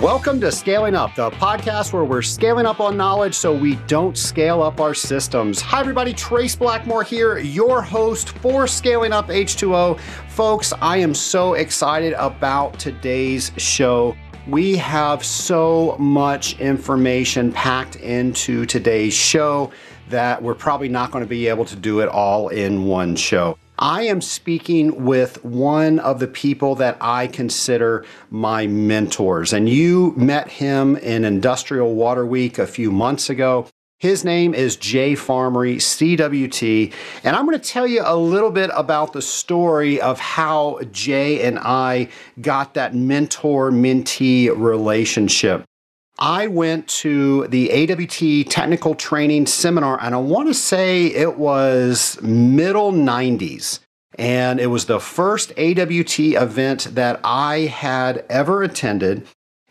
Welcome to Scaling Up, the podcast where we're scaling up on knowledge so we don't scale up our systems. Hi, everybody. Trace Blackmore here, your host for Scaling Up H2O. Folks, I am so excited about today's show. We have so much information packed into today's show that we're probably not going to be able to do it all in one show. I am speaking with one of the people that I consider my mentors, and you met him in Industrial Water Week a few months ago. His name is Jay Farmerie, CWT, and I'm going to tell you a little bit about the story of how Jay and I got that mentor mentee relationship. I went to the AWT technical training seminar, and I want to say it was middle 90s. And it was the first AWT event that I had ever attended.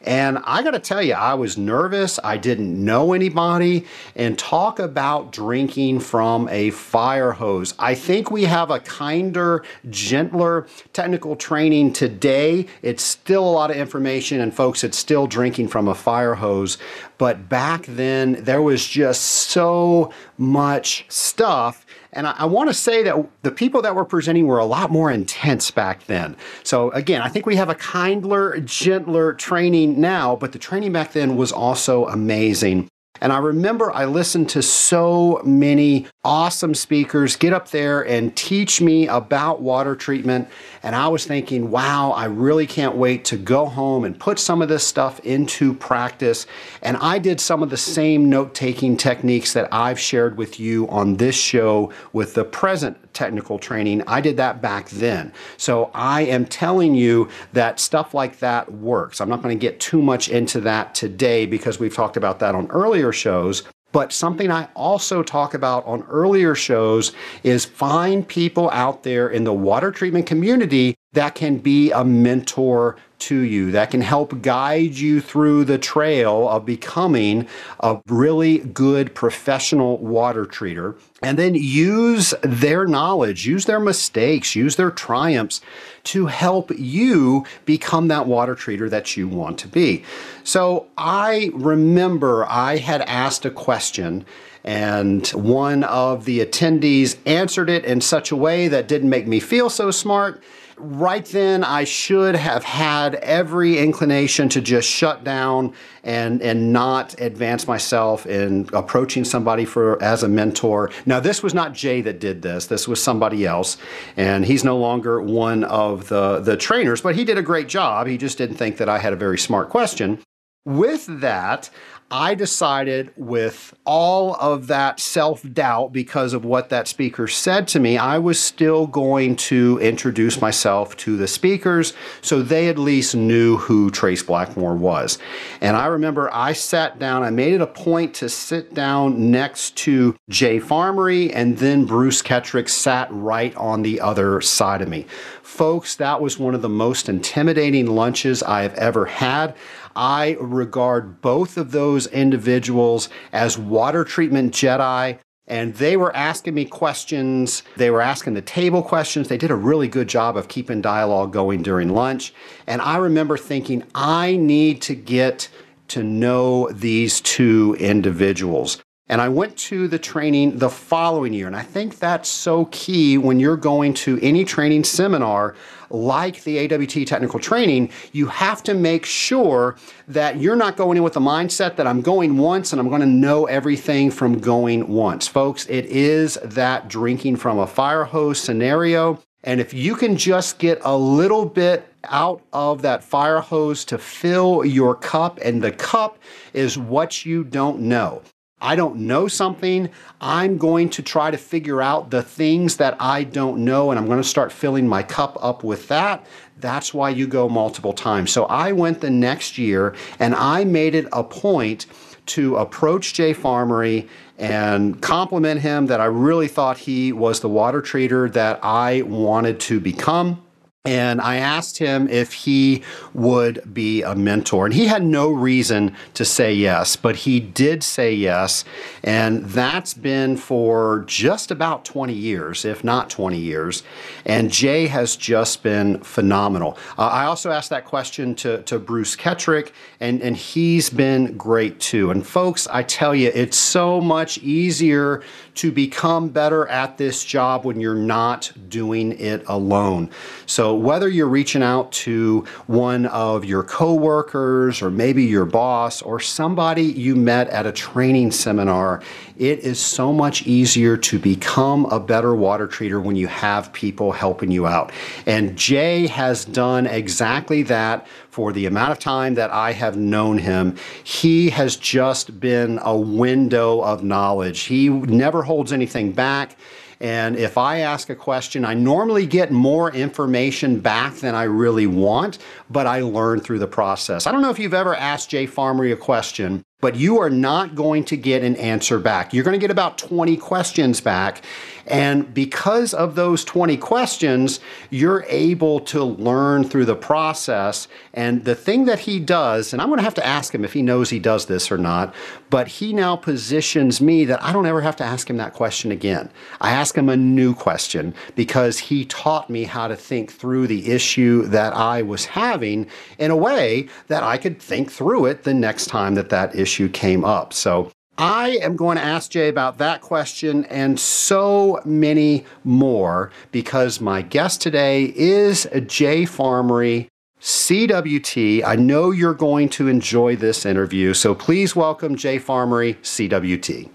And I got to tell you, I was nervous. I didn't know anybody. And talk about drinking from a fire hose. I think we have a kinder, gentler technical training today. It's still a lot of information, and folks, it's still drinking from a fire hose. But back then, there was just so much stuff and I, I want to say that the people that were presenting were a lot more intense back then. So again, I think we have a kindler, gentler training now, but the training back then was also amazing. And I remember I listened to so many awesome speakers get up there and teach me about water treatment. And I was thinking, wow, I really can't wait to go home and put some of this stuff into practice. And I did some of the same note taking techniques that I've shared with you on this show with the present technical training. I did that back then. So I am telling you that stuff like that works. I'm not going to get too much into that today because we've talked about that on earlier shows. But something I also talk about on earlier shows is find people out there in the water treatment community that can be a mentor to you, that can help guide you through the trail of becoming a really good professional water treater. And then use their knowledge, use their mistakes, use their triumphs to help you become that water treater that you want to be. So I remember I had asked a question and one of the attendees answered it in such a way that didn't make me feel so smart right then I should have had every inclination to just shut down and and not advance myself in approaching somebody for as a mentor. Now this was not Jay that did this. This was somebody else and he's no longer one of the the trainers, but he did a great job. He just didn't think that I had a very smart question. With that, I decided with all of that self doubt because of what that speaker said to me, I was still going to introduce myself to the speakers so they at least knew who Trace Blackmore was. And I remember I sat down, I made it a point to sit down next to Jay Farmerie, and then Bruce Ketrick sat right on the other side of me. Folks, that was one of the most intimidating lunches I have ever had. I regard both of those individuals as water treatment Jedi. And they were asking me questions. They were asking the table questions. They did a really good job of keeping dialogue going during lunch. And I remember thinking, I need to get to know these two individuals. And I went to the training the following year. And I think that's so key when you're going to any training seminar like the AWT technical training. You have to make sure that you're not going in with the mindset that I'm going once and I'm going to know everything from going once. Folks, it is that drinking from a fire hose scenario. And if you can just get a little bit out of that fire hose to fill your cup, and the cup is what you don't know. I don't know something, I'm going to try to figure out the things that I don't know, and I'm going to start filling my cup up with that. That's why you go multiple times. So I went the next year and I made it a point to approach Jay Farmerie and compliment him that I really thought he was the water treater that I wanted to become. And I asked him if he would be a mentor. And he had no reason to say yes, but he did say yes. And that's been for just about 20 years, if not 20 years. And Jay has just been phenomenal. Uh, I also asked that question to, to Bruce Ketrick, and, and he's been great too. And folks, I tell you, it's so much easier to become better at this job when you're not doing it alone. So whether you're reaching out to one of your coworkers or maybe your boss or somebody you met at a training seminar, it is so much easier to become a better water treater when you have people helping you out. And Jay has done exactly that for the amount of time that I have known him, he has just been a window of knowledge. He never holds anything back. And if I ask a question, I normally get more information back than I really want, but I learn through the process. I don't know if you've ever asked Jay Farmerie a question but you are not going to get an answer back. You're going to get about 20 questions back. And because of those 20 questions, you're able to learn through the process. And the thing that he does, and I'm going to have to ask him if he knows he does this or not, but he now positions me that I don't ever have to ask him that question again. I ask him a new question because he taught me how to think through the issue that I was having in a way that I could think through it the next time that that issue came up. So I am going to ask Jay about that question and so many more because my guest today is Jay Farmerie, CWT. I know you're going to enjoy this interview, so please welcome Jay Farmerie, CWT.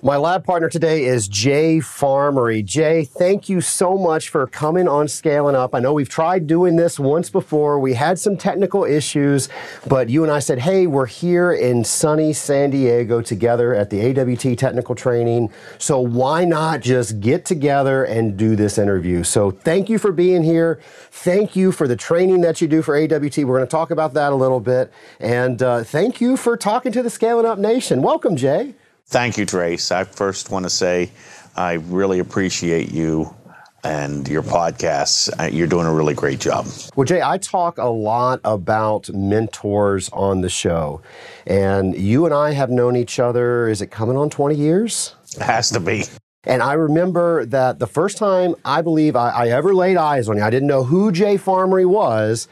My lab partner today is Jay Farmerie. Jay, thank you so much for coming on Scaling Up. I know we've tried doing this once before. We had some technical issues, but you and I said, hey, we're here in sunny San Diego together at the AWT technical training. So why not just get together and do this interview? So thank you for being here. Thank you for the training that you do for AWT. We're going to talk about that a little bit. And uh, thank you for talking to the Scaling Up Nation. Welcome, Jay. Thank you, Trace. I first want to say I really appreciate you and your podcasts. Uh, you're doing a really great job. Well, Jay, I talk a lot about mentors on the show, and you and I have known each other. Is it coming on 20 years? It has to be. And I remember that the first time I believe I, I ever laid eyes on you, I didn't know who Jay Farmerie was.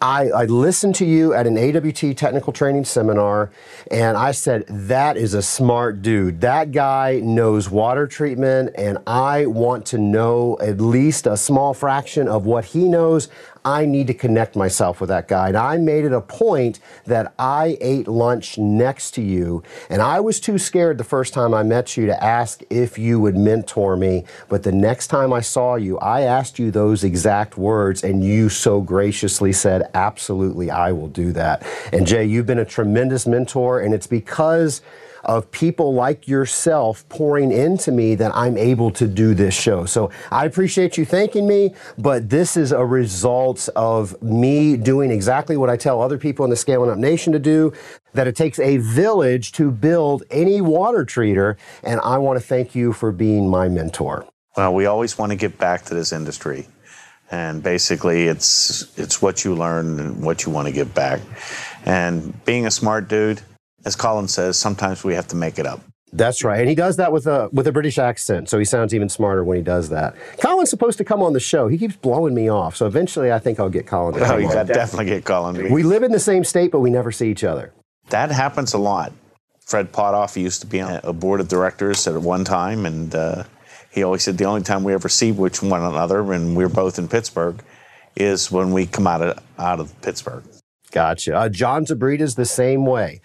I, I, listened to you at an AWT technical training seminar, and I said, That is a smart dude. That guy knows water treatment, and I want to know at least a small fraction of what he knows. I need to connect myself with that guy. And I made it a point that I ate lunch next to you. And I was too scared the first time I met you to ask if you would mentor me. But the next time I saw you, I asked you those exact words, and you so graciously said, Absolutely, I will do that. And Jay, you've been a tremendous mentor, and it's because of people like yourself pouring into me that I'm able to do this show. So I appreciate you thanking me, but this is a result of me doing exactly what I tell other people in the Scaling Up Nation to do that it takes a village to build any water treater. And I want to thank you for being my mentor. Well, we always want to get back to this industry. And basically, it's, it's what you learn and what you want to give back. And being a smart dude, as Colin says, sometimes we have to make it up. That's right, and he does that with a with a British accent, so he sounds even smarter when he does that. Colin's supposed to come on the show. He keeps blowing me off, so eventually I think I'll get Colin. To oh, you got definitely get Colin. We live in the same state, but we never see each other. That happens a lot. Fred Potoff used to be on a board of directors at one time, and uh, he always said the only time we ever see which one another, and we're both in Pittsburgh, is when we come out of out of Pittsburgh. Gotcha. Uh, John is the same way.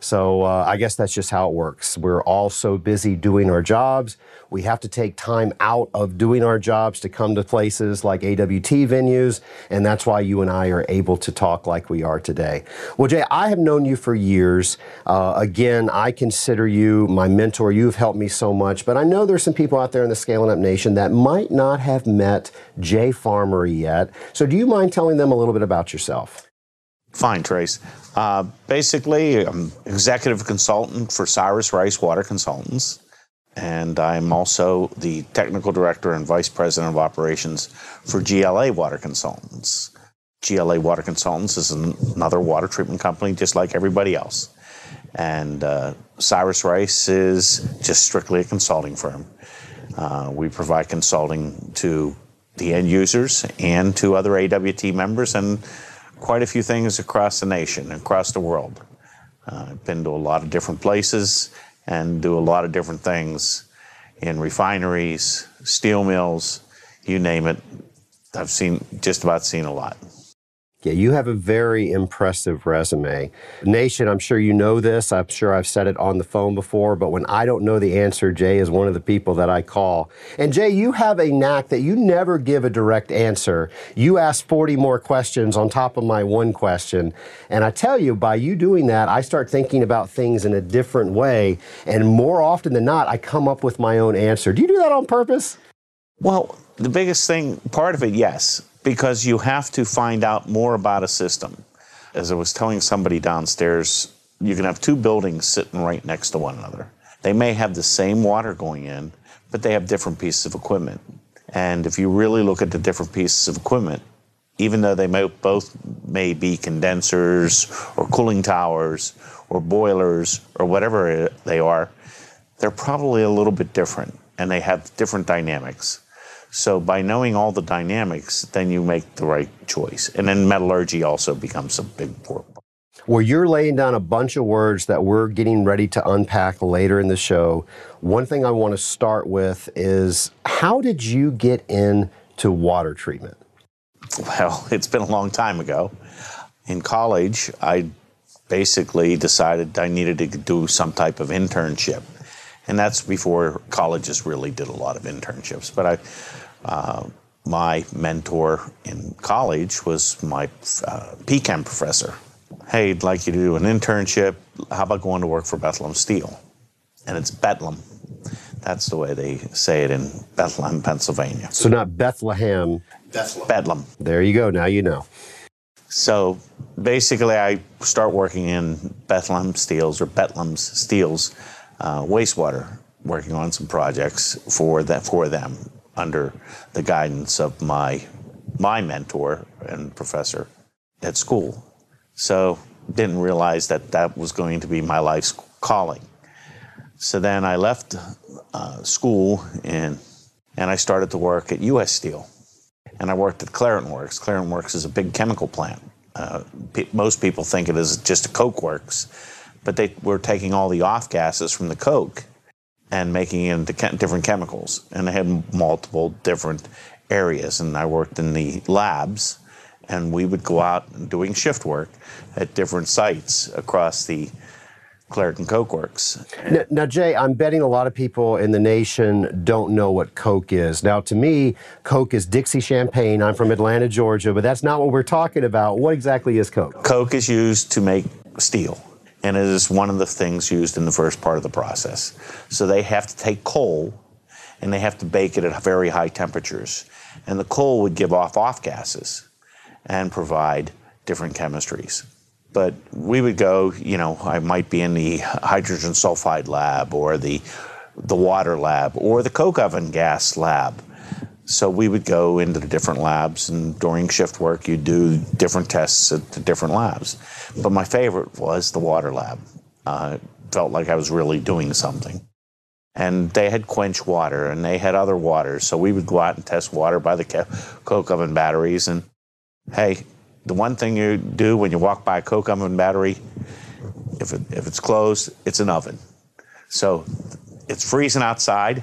So uh, I guess that's just how it works. We're all so busy doing our jobs. We have to take time out of doing our jobs to come to places like AWT venues, and that's why you and I are able to talk like we are today. Well, Jay, I have known you for years. Uh, again, I consider you my mentor. You've helped me so much, but I know there's some people out there in the Scaling Up Nation that might not have met Jay Farmerie yet. So do you mind telling them a little bit about yourself? Fine, Trace. Uh, basically, I'm executive consultant for Cyrus Rice Water Consultants. and I'm also the technical director and vice president of operations for GLA Water Consultants. GLA Water Consultants is another water treatment company just like everybody else. And uh, Cyrus Rice is just strictly a consulting firm. Uh, we provide consulting to the end users and to other AWT members and quite a few things across the nation, across the world. Uh, I've been to a lot of different places and do a lot of different things in refineries, steel mills, you name it. I've seen just about seen a lot. Yeah, you have a very impressive resume. Nation, I'm sure you know this. I'm sure I've said it on the phone before, but when I don't know the answer, Jay is one of the people that I call. And Jay, you have a knack that you never give a direct answer. You ask 40 more questions on top of my one question. And I tell you, by you doing that, I start thinking about things in a different way. And more often than not, I come up with my own answer. Do you do that on purpose? Well, the biggest thing, part of it, yes because you have to find out more about a system. As I was telling somebody downstairs, you can have two buildings sitting right next to one another. They may have the same water going in, but they have different pieces of equipment. And if you really look at the different pieces of equipment, even though they may both may be condensers or cooling towers or boilers or whatever they are, they're probably a little bit different and they have different dynamics. So by knowing all the dynamics, then you make the right choice. And then metallurgy also becomes a big part. Where you're laying down a bunch of words that we're getting ready to unpack later in the show. One thing I want to start with is how did you get into water treatment? Well, it's been a long time ago. In college, I basically decided I needed to do some type of internship. And that's before colleges really did a lot of internships. But I, uh, my mentor in college was my uh, PChem professor. Hey, I'd like you to do an internship. How about going to work for Bethlehem Steel? And it's Bethlehem. That's the way they say it in Bethlehem, Pennsylvania. So not Bethlehem. Bethlehem. Bedlam. There you go. Now you know. So basically, I start working in Bethlehem Steels or Bethlehem's Steels uh, wastewater, working on some projects for that for them under the guidance of my my mentor and professor at school. So didn't realize that that was going to be my life's calling. So then I left uh, school and and I started to work at U.S. Steel, and I worked at Clairton Works. Clairton Works is a big chemical plant. Uh, most people think it is just a coke works, but they were taking all the off gases from the coke and making it into different chemicals. And they had multiple different areas. And I worked in the labs, and we would go out doing shift work at different sites across the Clairton Coke Works. Now, now, Jay, I'm betting a lot of people in the nation don't know what Coke is. Now, to me, Coke is Dixie Champagne. I'm from Atlanta, Georgia, but that's not what we're talking about. What exactly is Coke? Coke is used to make steel and it is one of the things used in the first part of the process. So they have to take coal and they have to bake it at very high temperatures. And the coal would give off off gases and provide different chemistries. But we would go, you know, I might be in the hydrogen sulfide lab or the the water lab or the coke oven gas lab so we would go into the different labs, and during shift work, you'd do different tests at the different labs. But my favorite was the water lab. Uh, felt like I was really doing something. And they had quench water, and they had other waters. So we would go out and test water by the coke oven batteries. And hey, the one thing you do when you walk by a coke oven battery, if, it, if it's closed, it's an oven. So it's freezing outside.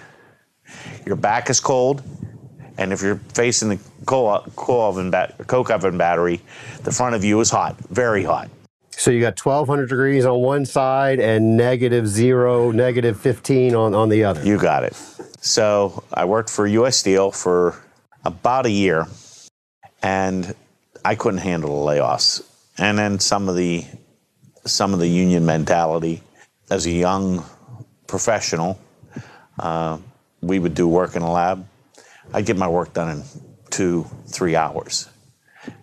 Your back is cold and if you're facing the coal, coal oven bat, coke oven battery, the front of you is hot, very hot. So you got 1200 degrees on one side and negative zero, negative 15 on, on the other. You got it. So I worked for US Steel for about a year and I couldn't handle the layoffs. And then some of the some of the union mentality as a young professional, uh, we would do work in a lab I get my work done in two, three hours.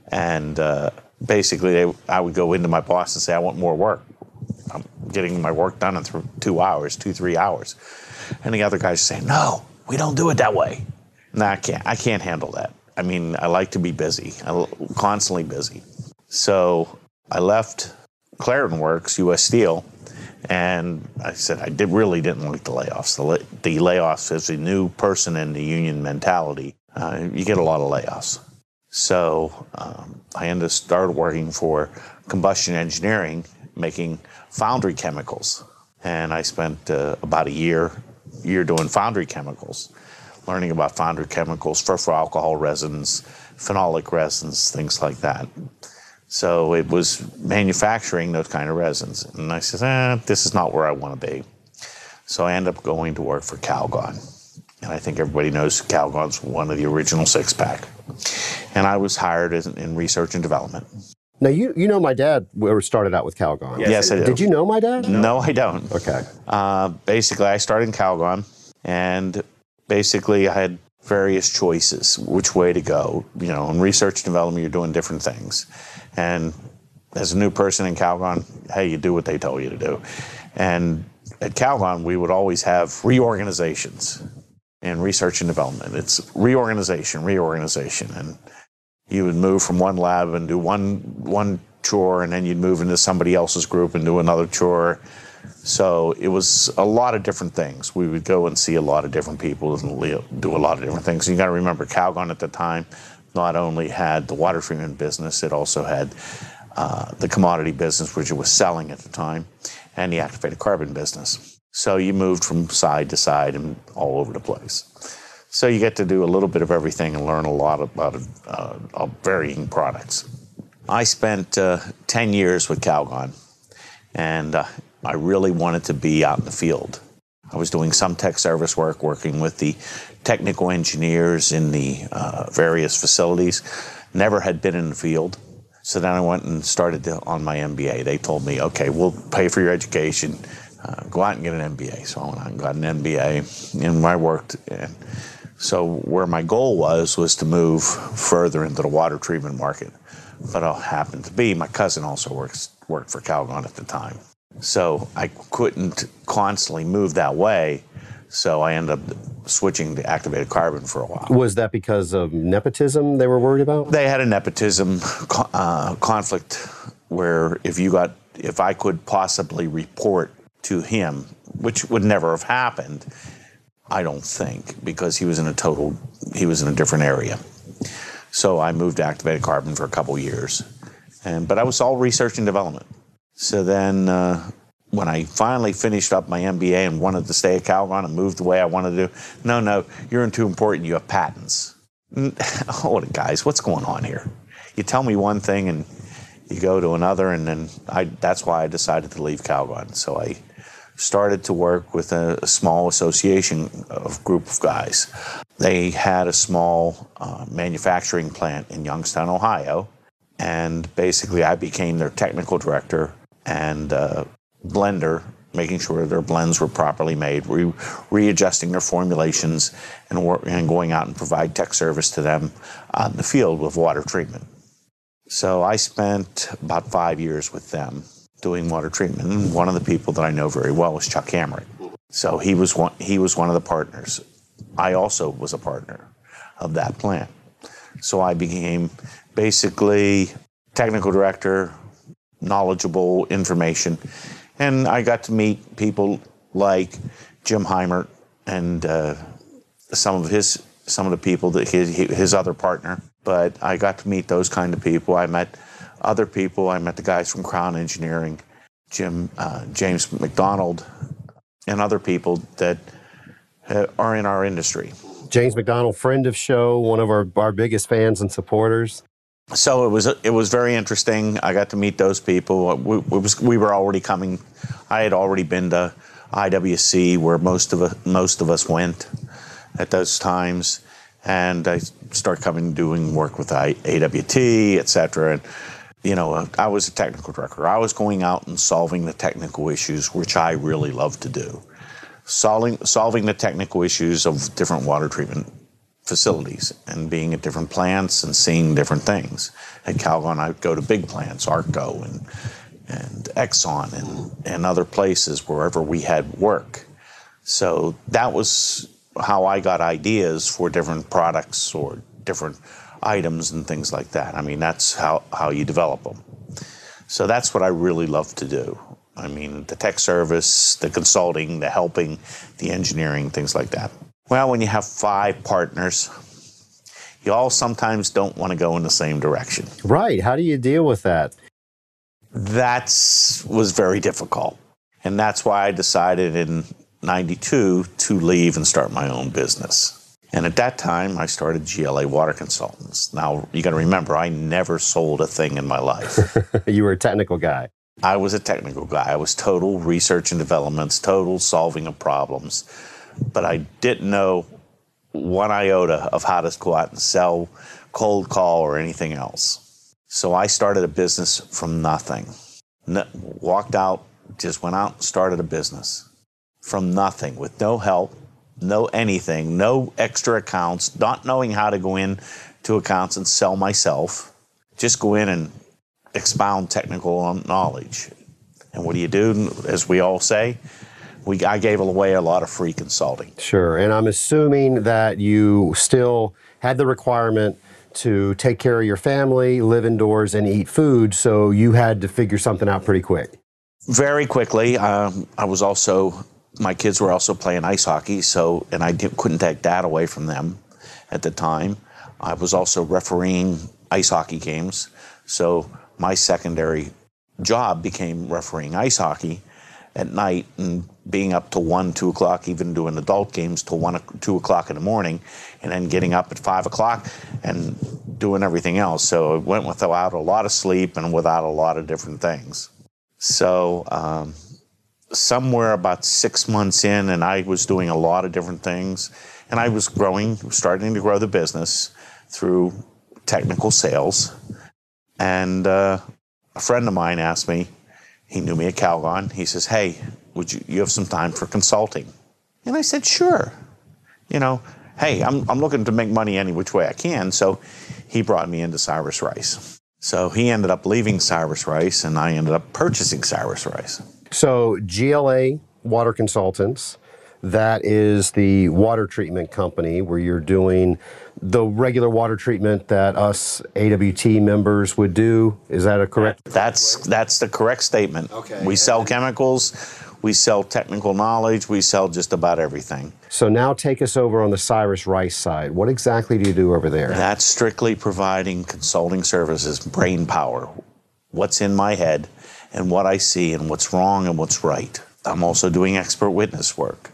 And uh, basically, they, I would go into my boss and say, I want more work. I'm getting my work done in th- two hours, two, three hours. And the other guy's saying, no, we don't do it that way. No, I can't. I can't handle that. I mean, I like to be busy. I'm constantly busy. So I left Clairton Works, U.S. Steel, and I said I did really didn't like the layoffs. The, the layoffs, as a new person in the union mentality, uh, you get a lot of layoffs. So um, I ended up started working for Combustion Engineering, making foundry chemicals, and I spent uh, about a year year doing foundry chemicals, learning about foundry chemicals, for alcohol resins, phenolic resins, things like that. So it was manufacturing those kind of resins. And I said, eh, this is not where I want to be. So I ended up going to work for Calgon. And I think everybody knows Calgon's one of the original six pack. And I was hired in, in research and development. Now you you know my dad started out with Calgon. Yes, yes I do. Did you know my dad? No, no I don't. Okay. Uh, basically, I started in Calgon, and basically I had various choices which way to go. You know, in research and development, you're doing different things. And as a new person in Calgon, hey, you do what they tell you to do. And at Calgon, we would always have reorganizations in research and development. It's reorganization, reorganization. And you would move from one lab and do one, one chore, and then you'd move into somebody else's group and do another chore. So it was a lot of different things. We would go and see a lot of different people and do a lot of different things. You got to remember, Calgon at the time not only had the water treatment business, it also had uh, the commodity business, which it was selling at the time, and the activated carbon business. So you moved from side to side and all over the place. So you get to do a little bit of everything and learn a lot about uh, varying products. I spent uh, 10 years with Calgon, and uh, I really wanted to be out in the field. I was doing some tech service work, working with the technical engineers in the uh, various facilities. Never had been in the field. So then I went and started to, on my MBA. They told me, okay, we'll pay for your education. Uh, go out and get an MBA. So I went out and got an MBA, and I worked. And so where my goal was was to move further into the water treatment market. But it happened to be my cousin also works worked for Calgon at the time. So I couldn't constantly move that way. So I ended up switching to activated carbon for a while. Was that because of nepotism they were worried about? They had a nepotism uh, conflict where if you got, if I could possibly report to him, which would never have happened, I don't think, because he was in a total, he was in a different area. So I moved to activated carbon for a couple years, and but I was all research and development. So then uh, when I finally finished up my MBA and wanted to stay at Calgon and move the way I wanted to no, no, you're too important. You have patents. Oh, guys, what's going on here? You tell me one thing and you go to another, and then I, that's why I decided to leave Calgon. So I started to work with a, a small association of group of guys. They had a small uh, manufacturing plant in Youngstown, Ohio, and basically I became their technical director and uh, blender, making sure their blends were properly made, re- readjusting their formulations, and, wor- and going out and provide tech service to them on the field with water treatment. So I spent about five years with them doing water treatment. And one of the people that I know very well was Chuck Hamrick. So he was one, he was one of the partners. I also was a partner of that plant. So I became basically technical director, knowledgeable information. And I got to meet people like Jim Heimert and uh, some of his some of the people that his, his other partner. But I got to meet those kind of people. I met other people. I met the guys from Crown Engineering, Jim uh, James McDonald, and other people that uh, are in our industry. James McDonald, friend of show, one of our, our biggest fans and supporters so it was it was very interesting. I got to meet those people. We, was, we were already coming. I had already been to IWC, where most of us, most of us went at those times, and I started coming doing work with AWT, et cetera. And you know, I was a technical director. I was going out and solving the technical issues, which I really love to do. Solving solving the technical issues of different water treatment facilities and being at different plants and seeing different things. At Calgon, I'd go to big plants, Arco and and Exxon and, and other places wherever we had work. So that was how I got ideas for different products or different items and things like that. I mean, that's how, how you develop them. So that's what I really love to do. I mean, the tech service, the consulting, the helping, the engineering, things like that. Well, when you have five partners, you all sometimes don't want to go in the same direction. Right. How do you deal with that? That was very difficult. And that's why I decided in 92 to leave and start my own business. And at that time, I started GLA Water Consultants. Now, you got to remember, I never sold a thing in my life. you were a technical guy. I was a technical guy. I was total research and developments, total solving of problems. But I didn't know one iota of how to go out and sell, cold call, or anything else. So I started a business from nothing. walked out, just went out and started a business from nothing with no help, no anything, no extra accounts, not knowing how to go in to accounts and sell myself. Just go in and expound technical knowledge. And what do you do? As we all say, we, I gave away a lot of free consulting. Sure. And I'm assuming that you still had the requirement to take care of your family, live indoors, and eat food. So you had to figure something out pretty quick. Very quickly. Um, I was also, my kids were also playing ice hockey. So, and I couldn't take that away from them at the time. I was also refereeing ice hockey games. So my secondary job became refereeing ice hockey at night and being up to one, two o'clock, even doing adult games till one, two o'clock in the morning, and then getting up at five o'clock and doing everything else. So it went without a lot of sleep and without a lot of different things. So um, somewhere about six months in, and I was doing a lot of different things, and I was growing, starting to grow the business through technical sales. And uh, a friend of mine asked me, he knew me at Calgon. He says, "Hey, would you you have some time for consulting?" And I said, "Sure." You know, hey, I'm I'm looking to make money any which way I can. So he brought me into Cyrus Rice. So he ended up leaving Cyrus Rice, and I ended up purchasing Cyrus Rice. So GLA Water Consultants, that is the water treatment company where you're doing the regular water treatment that us AWT members would do. Is that a correct? That's that's the correct statement. Okay. We sell chemicals, we sell technical knowledge, we sell just about everything. So now take us over on the Cyrus Rice side. What exactly do you do over there? That's strictly providing consulting services, brain power, what's in my head and what I see and what's wrong and what's right. I'm also doing expert witness work.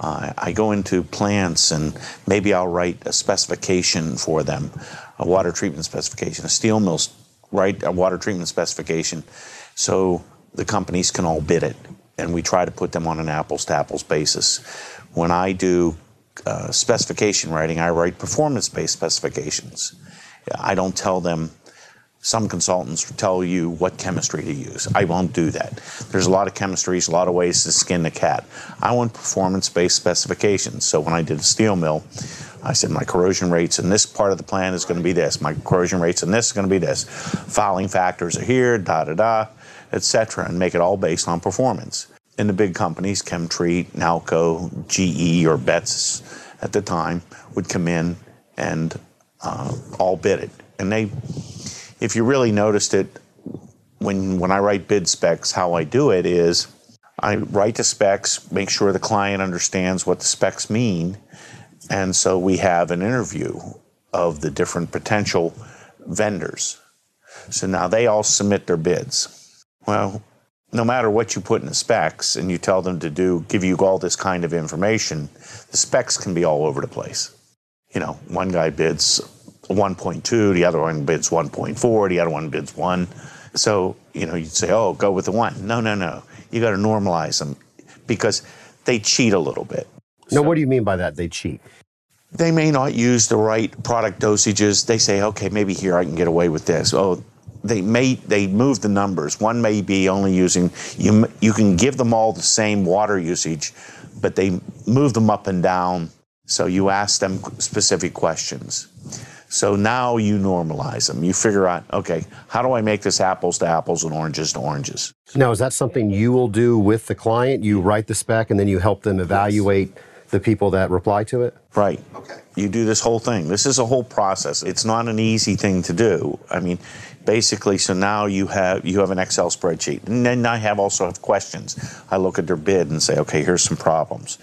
Uh, I go into plants and maybe I'll write a specification for them, a water treatment specification. A steel mill write a water treatment specification so the companies can all bid it. And we try to put them on an apples to apples basis. When I do uh, specification writing, I write performance based specifications. I don't tell them some consultants tell you what chemistry to use. I won't do that. There's a lot of chemistries, a lot of ways to skin the cat. I want performance-based specifications. So when I did a steel mill, I said my corrosion rates in this part of the plant is going to be this. My corrosion rates in this is going to be this. Fouling factors are here, da da da, etc., and make it all based on performance. In the big companies, ChemTreat, Nalco, GE, or Betz at the time would come in and uh, all bid it, and they if you really noticed it, when when I write bid specs, how I do it is I write the specs, make sure the client understands what the specs mean, and so we have an interview of the different potential vendors. So now they all submit their bids. Well, no matter what you put in the specs and you tell them to do, give you all this kind of information, the specs can be all over the place. You know, one guy bids 1.2, the other one bids 1.4, the other one bids 1. So, you know, you'd say, oh, go with the 1. No, no, no. You got to normalize them because they cheat a little bit. No, so, what do you mean by that? They cheat? They may not use the right product dosages. They say, okay, maybe here I can get away with this. Oh, they may they move the numbers. One may be only using you. You can give them all the same water usage, but they move them up and down. So you ask them specific questions. So now you normalize them. You figure out, okay, how do I make this apples to apples and oranges to oranges? Now, is that something you will do with the client? You write the spec and then you help them evaluate yes. the people that reply to it? Right. Okay. You do this whole thing. This is a whole process. It's not an easy thing to do. I mean, basically, so now you have you have an Excel spreadsheet, and then I have also have questions. I look at their bid and say, okay, here's some problems.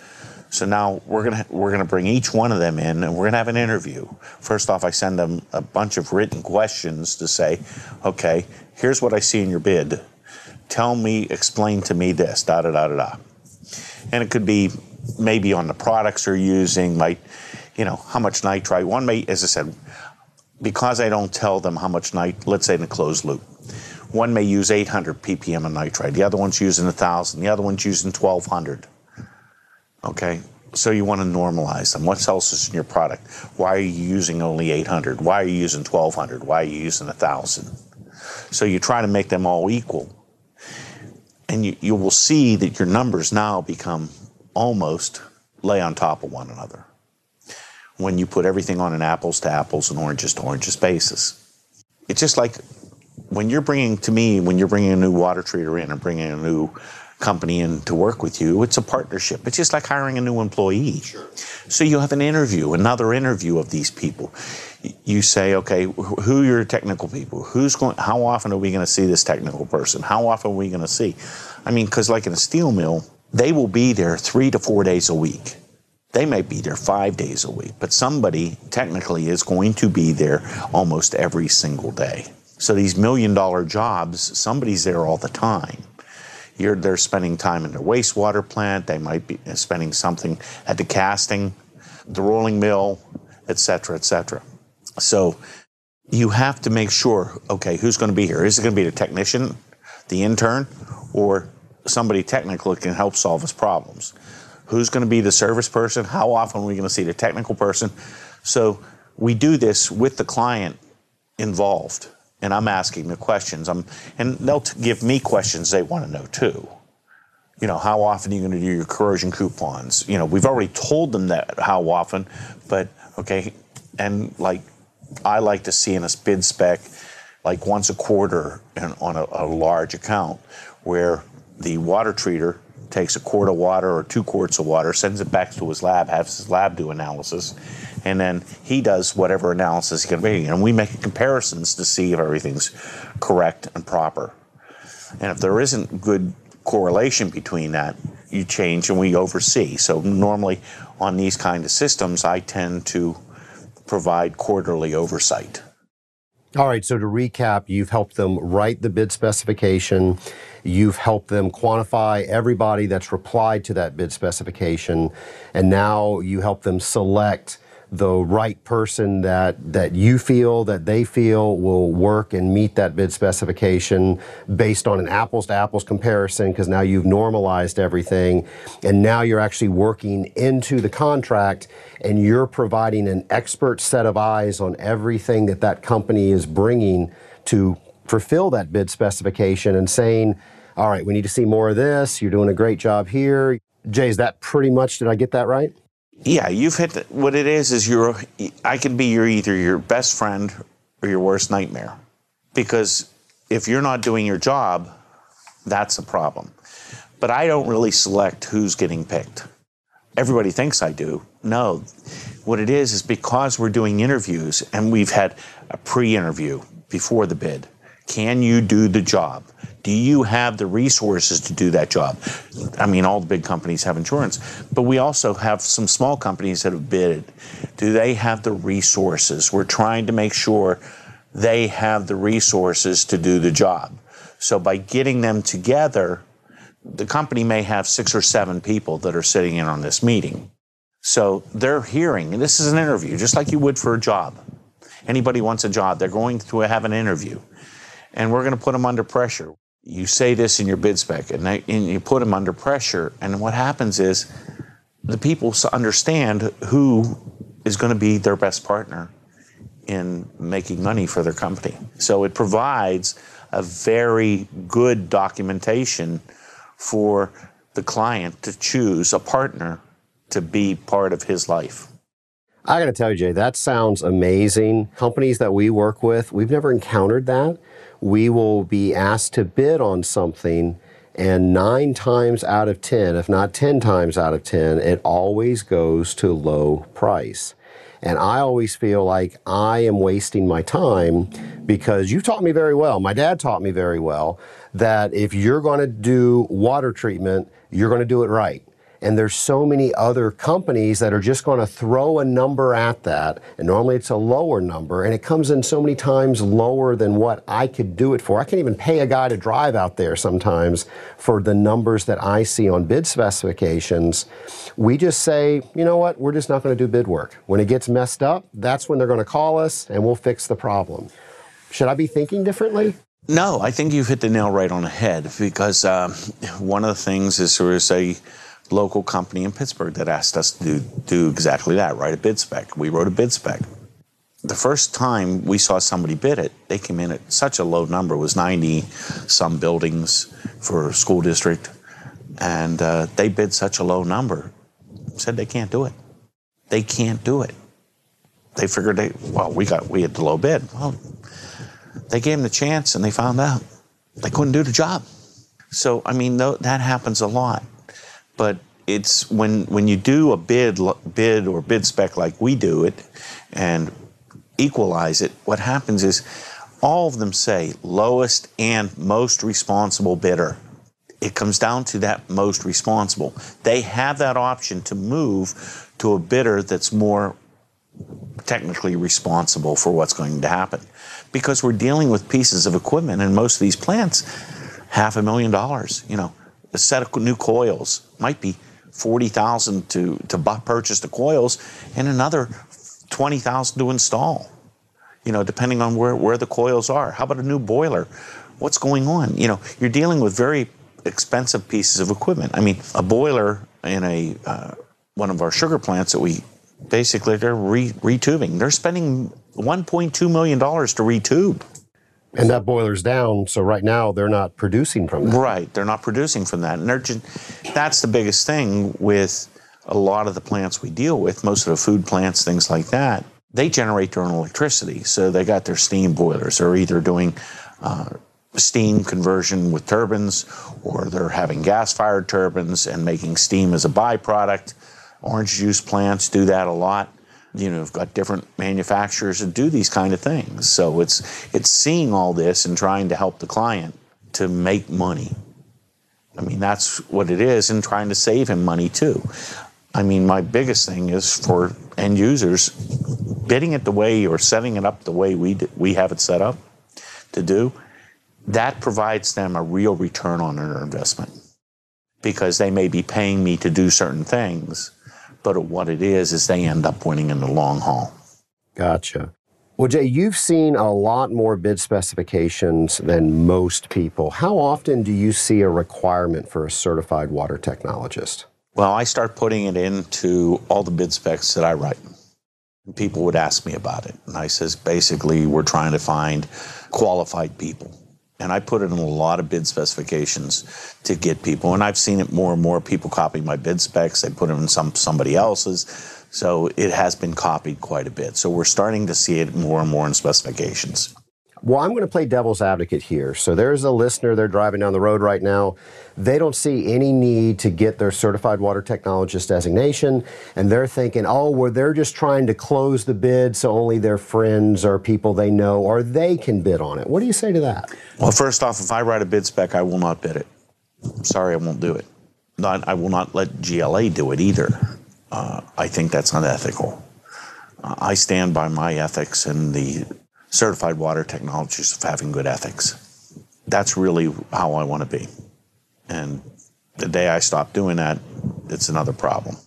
So now we're gonna we're gonna bring each one of them in, and we're gonna have an interview. First off, I send them a bunch of written questions to say, okay, here's what I see in your bid. Tell me, explain to me this, da da da da da. And it could be maybe on the products they're using, like, you know, how much nitrite. One may, as I said, because I don't tell them how much nitrite, let's say in a closed loop. One may use 800 ppm of nitrite. The other one's using 1,000. The other one's using 1,200. Okay, so you want to normalize them. What else is in your product? Why are you using only 800? Why are you using 1200? Why are you using 1000? So you try to make them all equal. And you, you will see that your numbers now become almost lay on top of one another when you put everything on an apples to apples and oranges to oranges basis. It's just like when you're bringing to me, when you're bringing a new water treater in or bringing a new company in to work with you. It's a partnership. It's just like hiring a new employee. Sure. So you have an interview, another interview of these people. You say, okay, who are your technical people? Who's going? How often are we going to see this technical person? How often are we going to see? I mean, because like in a steel mill, they will be there three to four days a week. They may be there five days a week, but somebody technically is going to be there almost every single day. So these million dollar jobs, somebody's there all the time. You're, they're spending time in the wastewater plant. They might be spending something at the casting, the rolling mill, et cetera, et cetera. So you have to make sure, okay, who's going to be here? Is it going to be the technician, the intern, or somebody technical that can help solve his problems? Who's going to be the service person? How often are we going to see the technical person? So we do this with the client involved and I'm asking the questions. I'm, and they'll t- give me questions they want to know too. You know, how often are you going to do your corrosion coupons? You know, we've already told them that how often, but okay, and like I like to see in a bid spec like once a quarter and on a, a large account where the water treater takes a quart of water or two quarts of water, sends it back to his lab, has his lab do analysis, and then he does whatever analysis he can be. And we make comparisons to see if everything's correct and proper. And if there isn't good correlation between that, you change and we oversee. So normally on these kind of systems, I tend to provide quarterly oversight. All right, so to recap, you've helped them write the bid specification. You've helped them quantify everybody that's replied to that bid specification. And now you help them select the right person that that you feel that they feel will work and meet that bid specification based on an apples to apples comparison because now you've normalized everything and now you're actually working into the contract and you're providing an expert set of eyes on everything that that company is bringing to fulfill that bid specification and saying all right we need to see more of this. You're doing a great job here. Jay is that pretty much did i get that right yeah, you've hit the, what it is. Is you're I can be your either your best friend or your worst nightmare, because if you're not doing your job, that's a problem. But I don't really select who's getting picked. Everybody thinks I do. No, what it is is because we're doing interviews and we've had a pre-interview before the bid. Can you do the job? Do you have the resources to do that job? I mean, all the big companies have insurance, but we also have some small companies that have bid. Do they have the resources? We're trying to make sure they have the resources to do the job. So by getting them together, the company may have six or seven people that are sitting in on this meeting. So they're hearing, and this is an interview, just like you would for a job. Anybody wants a job, they're going to have an interview. And we're going to put them under pressure you say this in your bid spec and, they, and you put them under pressure. And what happens is the people understand who is going to be their best partner in making money for their company. So it provides a very good documentation for the client to choose a partner to be part of his life. I got to tell you, Jay, that sounds amazing. Companies that we work with, we've never encountered that. We will be asked to bid on something, and nine times out of 10, if not 10 times out of 10, it always goes to low price. And I always feel like I am wasting my time because you taught me very well. My dad taught me very well that if you're going to do water treatment, you're going to do it right. And there's so many other companies that are just going to throw a number at that. And normally it's a lower number, and it comes in so many times lower than what I could do it for. I can't even pay a guy to drive out there sometimes for the numbers that I see on bid specifications. We just say, you know what, we're just not going to do bid work. When it gets messed up, that's when they're going to call us and we'll fix the problem. Should I be thinking differently? No, I think you've hit the nail right on the head because um, one of the things is there is a local company in Pittsburgh that asked us to do, do exactly that, write a bid spec. We wrote a bid spec. The first time we saw somebody bid it, they came in at such a low number, it was 90 some buildings for a school district, and uh, they bid such a low number, said they can't do it. They can't do it. They figured they, well, we got, we had the low bid. Well, they gave them the chance and they found out they couldn't do the job. So, I mean, that happens a lot. But it's when, when you do a bid, bid or bid spec like we do it and equalize it, what happens is all of them say lowest and most responsible bidder. It comes down to that most responsible. They have that option to move to a bidder that's more technically responsible for what's going to happen because we're dealing with pieces of equipment and most of these plants half a million dollars you know a set of new coils. Might be 40,000 to to purchase the coils and another 20,000 to install you know depending on where where the coils are. How about a new boiler? What's going on? You know you're dealing with very expensive pieces of equipment. I mean a boiler in a uh, one of our sugar plants that we basically they're re- retubing. They're spending 1.2 million dollars to retube. And that boiler's down, so right now they're not producing from that. Right, they're not producing from that, and just, that's the biggest thing with a lot of the plants we deal with. Most of the food plants, things like that, they generate their own electricity. So they got their steam boilers. They're either doing uh, steam conversion with turbines, or they're having gas-fired turbines and making steam as a byproduct Orange juice plants do that a lot. You know, we've got different manufacturers that do these kind of things. So it's it's seeing all this and trying to help the client to make money. I mean, that's what it is, and trying to save him money too. I mean, my biggest thing is for end users bidding it the way or setting it up the way we we have it set up to do. That provides them a real return on their investment because they may be paying me to do certain things but what it is is they end up winning in the long haul. Gotcha. Well, Jay, you've seen a lot more bid specifications than most people. How often do you see a requirement for a certified water technologist? Well, I start putting it into all the bid specs that I write. And People would ask me about it. And I says, basically, we're trying to find qualified people. And I put it in a lot of bid specifications to get people. And I've seen it more and more. People copy my bid specs. They put them in some somebody else's. So it has been copied quite a bit. So we're starting to see it more and more in specifications. Well, I'm going to play devil's advocate here. So there's a listener, they're driving down the road right now. They don't see any need to get their certified water technologist designation, and they're thinking, oh, well, they're just trying to close the bid so only their friends or people they know or they can bid on it. What do you say to that? Well, first off, if I write a bid spec, I will not bid it. I'm Sorry, I won't do it. Not, I will not let GLA do it either. Uh, I think that's unethical. Uh, I stand by my ethics and the certified water technologists of having good ethics. That's really how I want to be. And the day I stop doing that, it's another problem.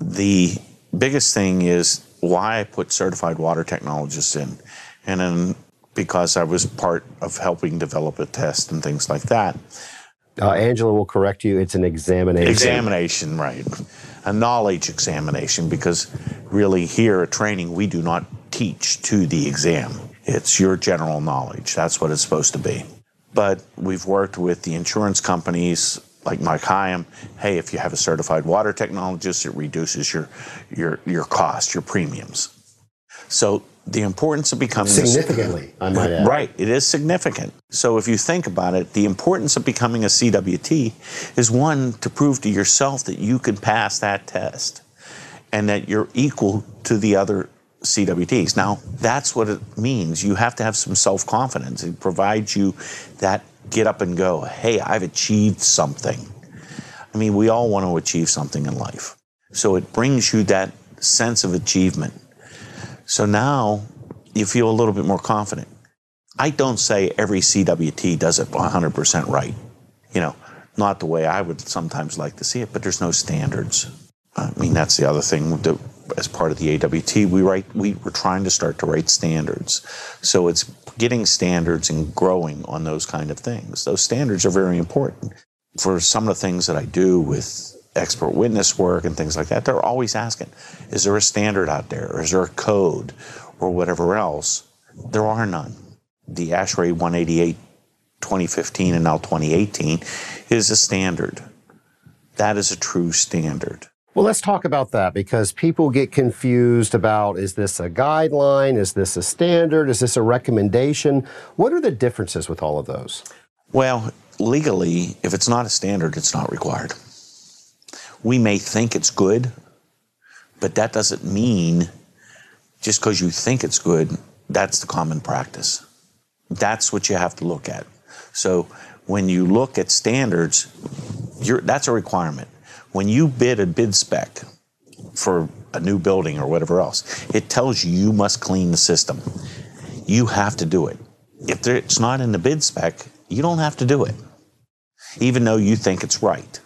The biggest thing is why I put certified water technologists in. And then because I was part of helping develop a test and things like that. Uh, Angela will correct you. It's an examination. Examination, right. A knowledge examination, because really here at training, we do not teach to the exam. It's your general knowledge. That's what it's supposed to be. But we've worked with the insurance companies like Mike Hyam, hey, if you have a certified water technologist, it reduces your your your cost, your premiums. So the importance of becoming significantly, a, I might add. Right, it is significant. So if you think about it, the importance of becoming a CWT is one to prove to yourself that you can pass that test and that you're equal to the other CWTs. Now, that's what it means. You have to have some self confidence. It provides you that get up and go. Hey, I've achieved something. I mean, we all want to achieve something in life. So it brings you that sense of achievement. So now you feel a little bit more confident. I don't say every CWT does it 100% right. You know, not the way I would sometimes like to see it, but there's no standards. I mean, that's the other thing. As part of the AWT, we write. We, we're trying to start to write standards. So it's getting standards and growing on those kind of things. Those standards are very important. For some of the things that I do with expert witness work and things like that, they're always asking, is there a standard out there? Or is there a code or whatever else? There are none. The ASHRAE 188 2015 and now 2018 is a standard. That is a true standard. Well, let's talk about that because people get confused about is this a guideline? Is this a standard? Is this a recommendation? What are the differences with all of those? Well, legally, if it's not a standard, it's not required. We may think it's good, but that doesn't mean just because you think it's good, that's the common practice. That's what you have to look at. So when you look at standards, that's a requirement when you bid a bid spec for a new building or whatever else, it tells you you must clean the system. You have to do it. If it's not in the bid spec, you don't have to do it, even though you think it's right.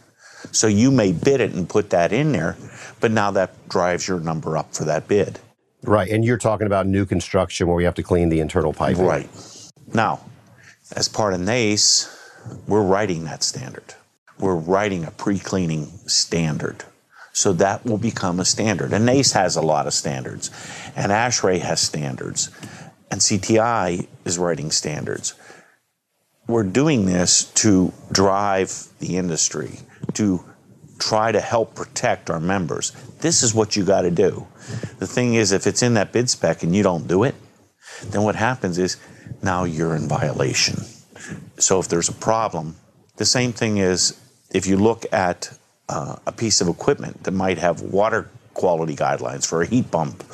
So you may bid it and put that in there, but now that drives your number up for that bid. Right, and you're talking about new construction where we have to clean the internal piping. Right. Now, as part of NACE, we're writing that standard we're writing a pre-cleaning standard. So that will become a standard. And NACE has a lot of standards, and ASHRAE has standards, and CTI is writing standards. We're doing this to drive the industry, to try to help protect our members. This is what you got to do. The thing is, if it's in that bid spec and you don't do it, then what happens is now you're in violation. So if there's a problem, the same thing is if you look at uh, a piece of equipment that might have water quality guidelines for a heat pump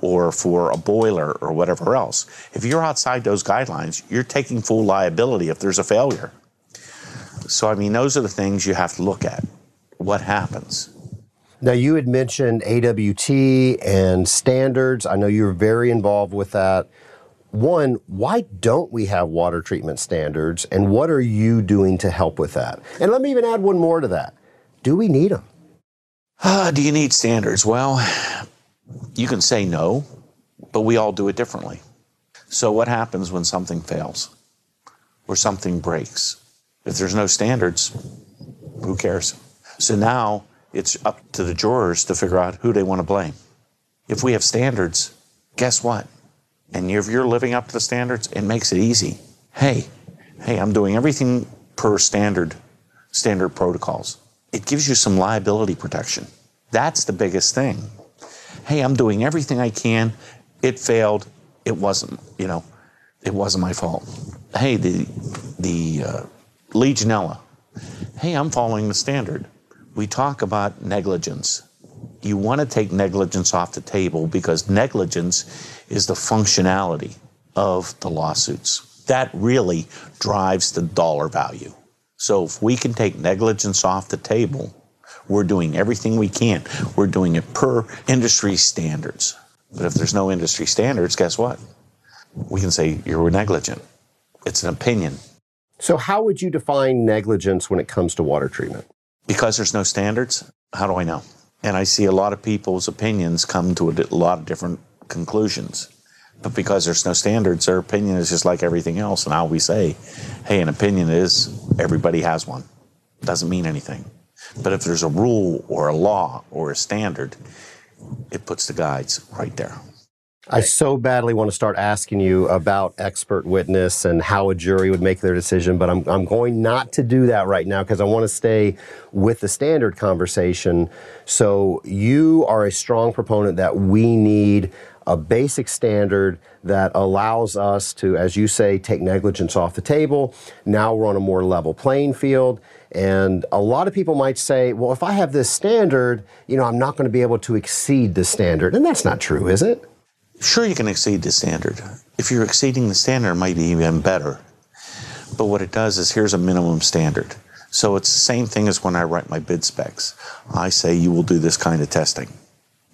or for a boiler or whatever else, if you're outside those guidelines, you're taking full liability if there's a failure. So, I mean, those are the things you have to look at. What happens? Now, you had mentioned AWT and standards. I know you're very involved with that one, why don't we have water treatment standards, and what are you doing to help with that? And let me even add one more to that. Do we need them? Uh, do you need standards? Well, you can say no, but we all do it differently. So, what happens when something fails or something breaks? If there's no standards, who cares? So now it's up to the jurors to figure out who they want to blame. If we have standards, guess what? And if you're living up to the standards, it makes it easy. Hey, hey, I'm doing everything per standard standard protocols. It gives you some liability protection. That's the biggest thing. Hey, I'm doing everything I can. It failed. It wasn't, you know, it wasn't my fault. Hey, the the uh, Legionella. Hey, I'm following the standard. We talk about negligence you want to take negligence off the table because negligence is the functionality of the lawsuits. That really drives the dollar value. So if we can take negligence off the table, we're doing everything we can. We're doing it per industry standards. But if there's no industry standards, guess what? We can say you're negligent. It's an opinion. So, how would you define negligence when it comes to water treatment? Because there's no standards, how do I know? And I see a lot of people's opinions come to a lot of different conclusions. But because there's no standards, their opinion is just like everything else. And I always say, hey, an opinion is everybody has one. It Doesn't mean anything. But if there's a rule or a law or a standard, it puts the guides right there. I so badly want to start asking you about expert witness and how a jury would make their decision, but I'm, I'm going not to do that right now because I want to stay with the standard conversation. So, you are a strong proponent that we need a basic standard that allows us to, as you say, take negligence off the table. Now we're on a more level playing field. And a lot of people might say, well, if I have this standard, you know, I'm not going to be able to exceed the standard. And that's not true, is it? Sure, you can exceed the standard. If you're exceeding the standard, it might be even better. But what it does is here's a minimum standard. So it's the same thing as when I write my bid specs. I say you will do this kind of testing.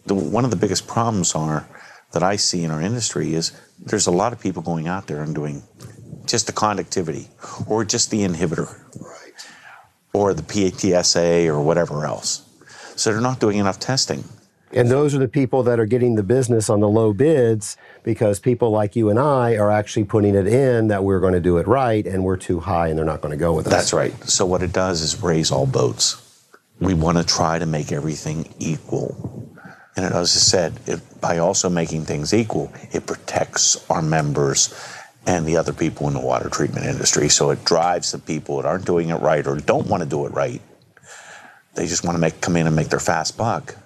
The, one of the biggest problems are that I see in our industry is there's a lot of people going out there and doing just the conductivity or just the inhibitor right. or the PTSA or whatever else. So they're not doing enough testing. And those are the people that are getting the business on the low bids because people like you and I are actually putting it in that we're going to do it right and we're too high and they're not going to go with us. That's right. So what it does is raise all boats. We want to try to make everything equal. And as I said, it, by also making things equal, it protects our members and the other people in the water treatment industry. So it drives the people that aren't doing it right or don't want to do it right. They just want to make come in and make their fast buck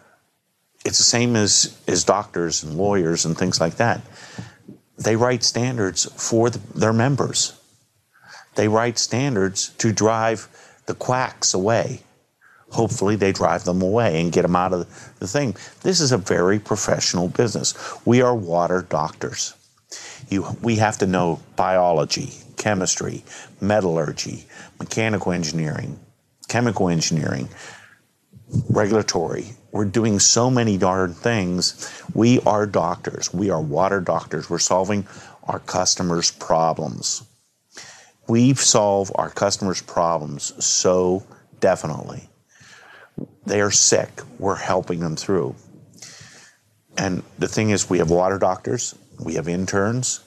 it's the same as, as doctors and lawyers and things like that. They write standards for the, their members. They write standards to drive the quacks away. Hopefully, they drive them away and get them out of the thing. This is a very professional business. We are water doctors. You, we have to know biology, chemistry, metallurgy, mechanical engineering, chemical engineering, regulatory, we're doing so many darn things. We are doctors. We are water doctors. We're solving our customers' problems. We solve our customers' problems so definitely. They are sick. We're helping them through. And the thing is, we have water doctors, we have interns,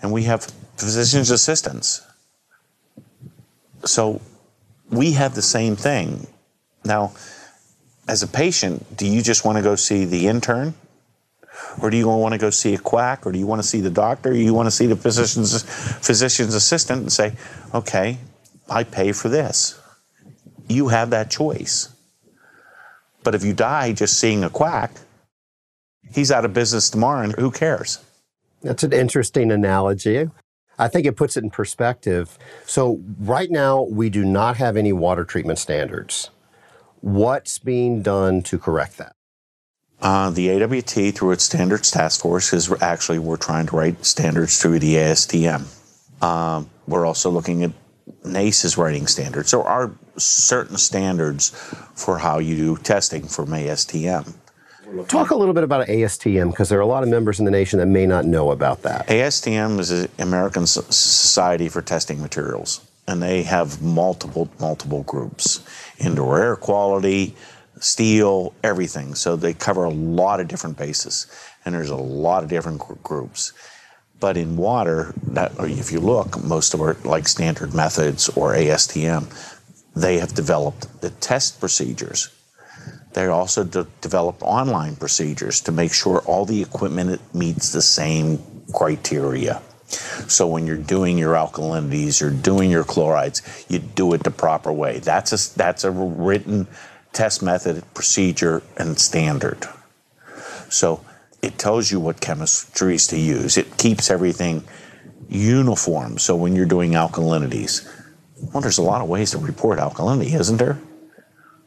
and we have physician's assistants. So we have the same thing. Now, as a patient, do you just want to go see the intern? Or do you want to go see a quack? Or do you want to see the doctor? Or you want to see the physician's, physician's assistant and say, okay, I pay for this? You have that choice. But if you die just seeing a quack, he's out of business tomorrow and who cares? That's an interesting analogy. I think it puts it in perspective. So, right now, we do not have any water treatment standards. What's being done to correct that? Uh, the AWT, through its standards task force, is actually we're trying to write standards through the ASTM. Um, we're also looking at NACE's writing standards. So, are certain standards for how you do testing from ASTM. Talk a little bit about ASTM because there are a lot of members in the nation that may not know about that. ASTM is the American Society for Testing Materials and they have multiple multiple groups indoor air quality steel everything so they cover a lot of different bases and there's a lot of different groups but in water that, if you look most of our like standard methods or astm they have developed the test procedures they also de- developed online procedures to make sure all the equipment meets the same criteria so when you're doing your alkalinities, you're doing your chlorides, you do it the proper way. That's a, that's a written test method, procedure, and standard. So it tells you what chemistries to use. It keeps everything uniform. So when you're doing alkalinities, well, there's a lot of ways to report alkalinity, isn't there?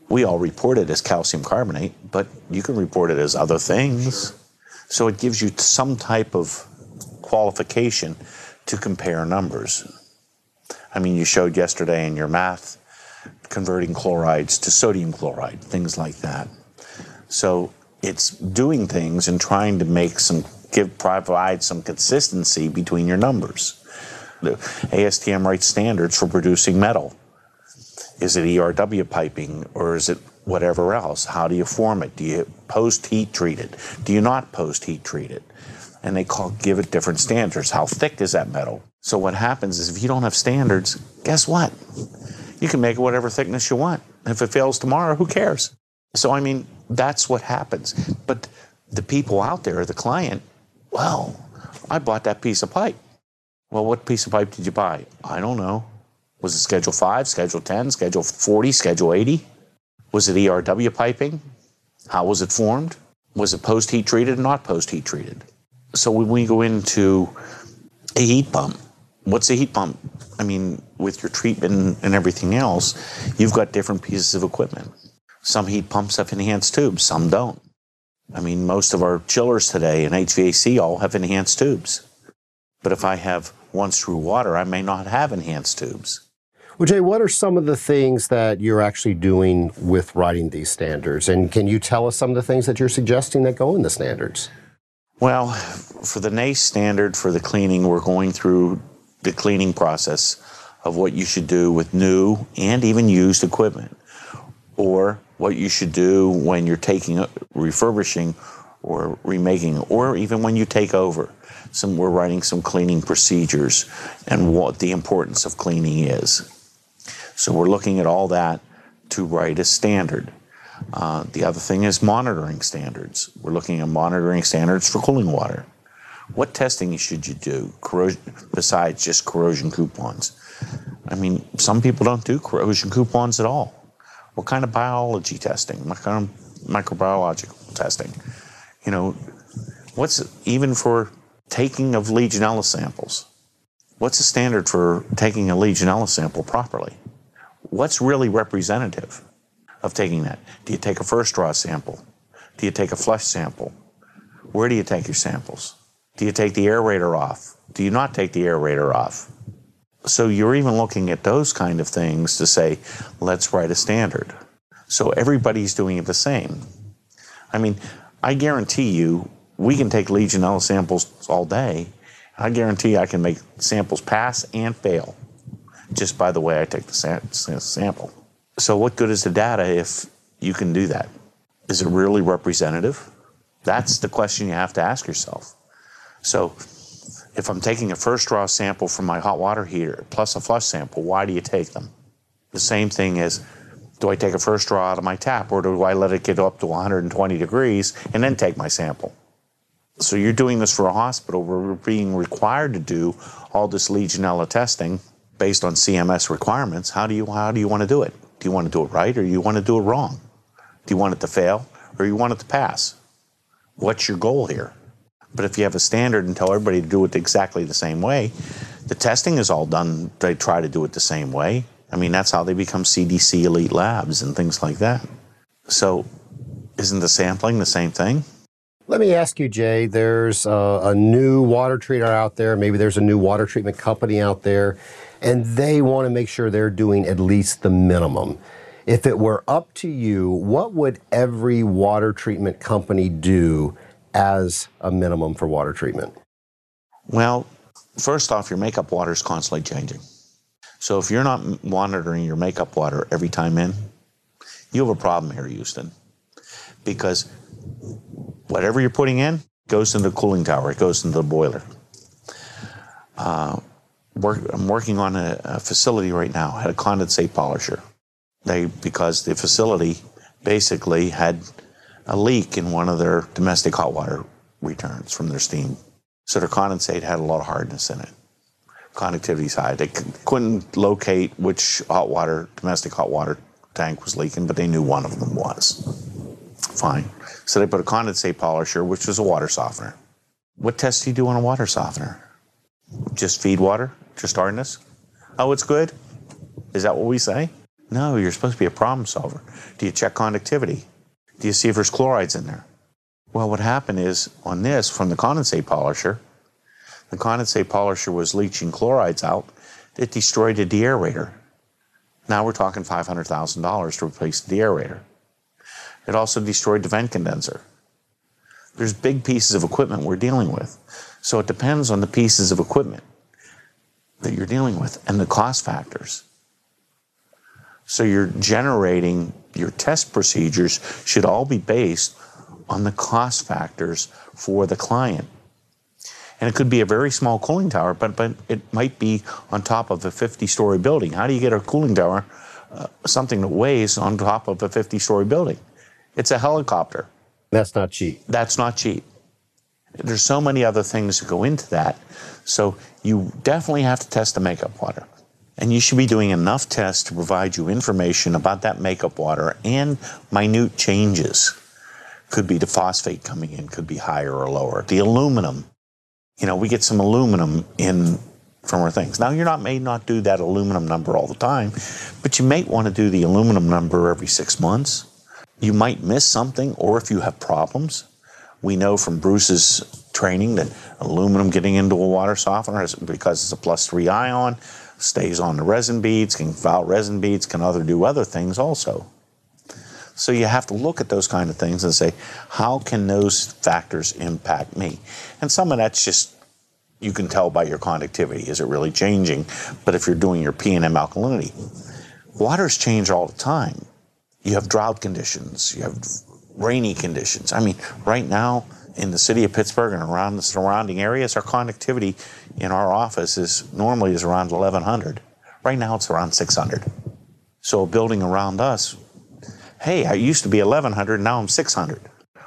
We all report it as calcium carbonate, but you can report it as other things. Sure. So it gives you some type of qualification to compare numbers. I mean, you showed yesterday in your math converting chlorides to sodium chloride, things like that. So it's doing things and trying to make some give provide some consistency between your numbers. The ASTM writes standards for producing metal. Is it ERW piping or is it whatever else? How do you form it? Do you post heat treat it? Do you not post heat treat it? and they call give it different standards. How thick is that metal? So what happens is if you don't have standards, guess what? You can make it whatever thickness you want. If it fails tomorrow, who cares? So I mean, that's what happens. But the people out there, the client, Well, I bought that piece of pipe. Well, what piece of pipe did you buy? I don't know. Was it Schedule 5, Schedule 10, Schedule 40, Schedule 80? Was it ERW piping? How was it formed? Was it post heat treated or not post heat treated? So when we go into a heat pump, what's a heat pump? I mean, with your treatment and everything else, you've got different pieces of equipment. Some heat pumps have enhanced tubes, some don't. I mean, most of our chillers today and HVAC all have enhanced tubes. But if I have once through water, I may not have enhanced tubes. Well, Jay, what are some of the things that you're actually doing with writing these standards? And can you tell us some of the things that you're suggesting that go in the standards? Well, for the NACE standard for the cleaning, we're going through the cleaning process of what you should do with new and even used equipment, or what you should do when you're taking, refurbishing, or remaking, or even when you take over. Some, we're writing some cleaning procedures and what the importance of cleaning is. So we're looking at all that to write a standard. Uh, the other thing is monitoring standards. We're looking at monitoring standards for cooling water. What testing should you do corrosion, besides just corrosion coupons? I mean, some people don't do corrosion coupons at all. What kind of biology testing? What kind of microbiological testing? You know, what's even for taking of Legionella samples? What's the standard for taking a Legionella sample properly? what's really representative of taking that? Do you take a first draw sample? Do you take a flush sample? Where do you take your samples? Do you take the aerator off? Do you not take the aerator off? So you're even looking at those kind of things to say, let's write a standard. So everybody's doing it the same. I mean, I guarantee you, we can take Legionella samples all day. I guarantee I can make samples pass and fail just by the way I take the sample. So, what good is the data if you can do that? Is it really representative? That's the question you have to ask yourself. So, if I'm taking a first draw sample from my hot water heater plus a flush sample, why do you take them? The same thing is do I take a first draw out of my tap or do I let it get up to 120 degrees and then take my sample? So you're doing this for a hospital where we're being required to do all this Legionella testing based on CMS requirements, how do you how do you want to do it? Do you want to do it right or do you want to do it wrong? Do you want it to fail or you want it to pass? What's your goal here? But if you have a standard and tell everybody to do it exactly the same way, the testing is all done. They try to do it the same way. I mean, that's how they become CDC elite labs and things like that. So, isn't the sampling the same thing? Let me ask you, Jay. There's a, a new water treater out there. Maybe there's a new water treatment company out there and they want to make sure they're doing at least the minimum. If it were up to you, what would every water treatment company do as a minimum for water treatment? Well, first off, your makeup water is constantly changing. So if you're not monitoring your makeup water every time in, you have a problem here, Houston. Because whatever you're putting in goes into the cooling tower, it goes into the boiler. Uh, work, I'm working on a, a facility right now, had a condensate polisher. They, because the facility basically had a leak in one of their domestic hot water returns from their steam. So their condensate had a lot of hardness in it. Conductivity's high. They couldn't locate which hot water, domestic hot water tank was leaking, but they knew one of them was. Fine. So they put a condensate polisher, which was a water softener. What test do you do on a water softener? Just feed water? Just hardness? Oh, it's good? Is that what we say? No, you're supposed to be a problem solver. Do you check conductivity? Do you see if there's chlorides in there? Well, what happened is on this, from the condensate polisher, the condensate polisher was leaching chlorides out. It destroyed the deaerator. Now we're talking $500,000 to replace the deaerator. It also destroyed the vent condenser. There's big pieces of equipment we're dealing with. So it depends on the pieces of equipment that you're dealing with and the cost factors. So you're generating your test procedures should all be based on the cost factors for the client. And it could be a very small cooling tower, but, but it might be on top of a 50 story building. How do you get a cooling tower, uh, something that weighs on top of a 50 story building? It's a helicopter. That's not cheap. That's not cheap. There's so many other things that go into that. So you definitely have to test the makeup water. And you should be doing enough tests to provide you information about that makeup water and minute changes. Could be the phosphate coming in, could be higher or lower. The aluminum, you know, we get some aluminum in from our things. Now, you're not may not do that aluminum number all the time, but you may want to do the aluminum number every six months. You might miss something, or if you have problems, we know from Bruce's training that aluminum getting into a water softener, is, because it's a plus three ion, stays on the resin beads, can foul resin beads, can other do other things also. So you have to look at those kind of things and say, how can those factors impact me? And some of that's just you can tell by your conductivity. Is it really changing? But if you're doing your P and M alkalinity, waters change all the time. You have drought conditions. You have rainy conditions. I mean, right now in the city of Pittsburgh and around the surrounding areas, our conductivity in our office is normally is around 1100. Right now it's around 600. So a building around us, hey, I used to be 1100, now I'm 600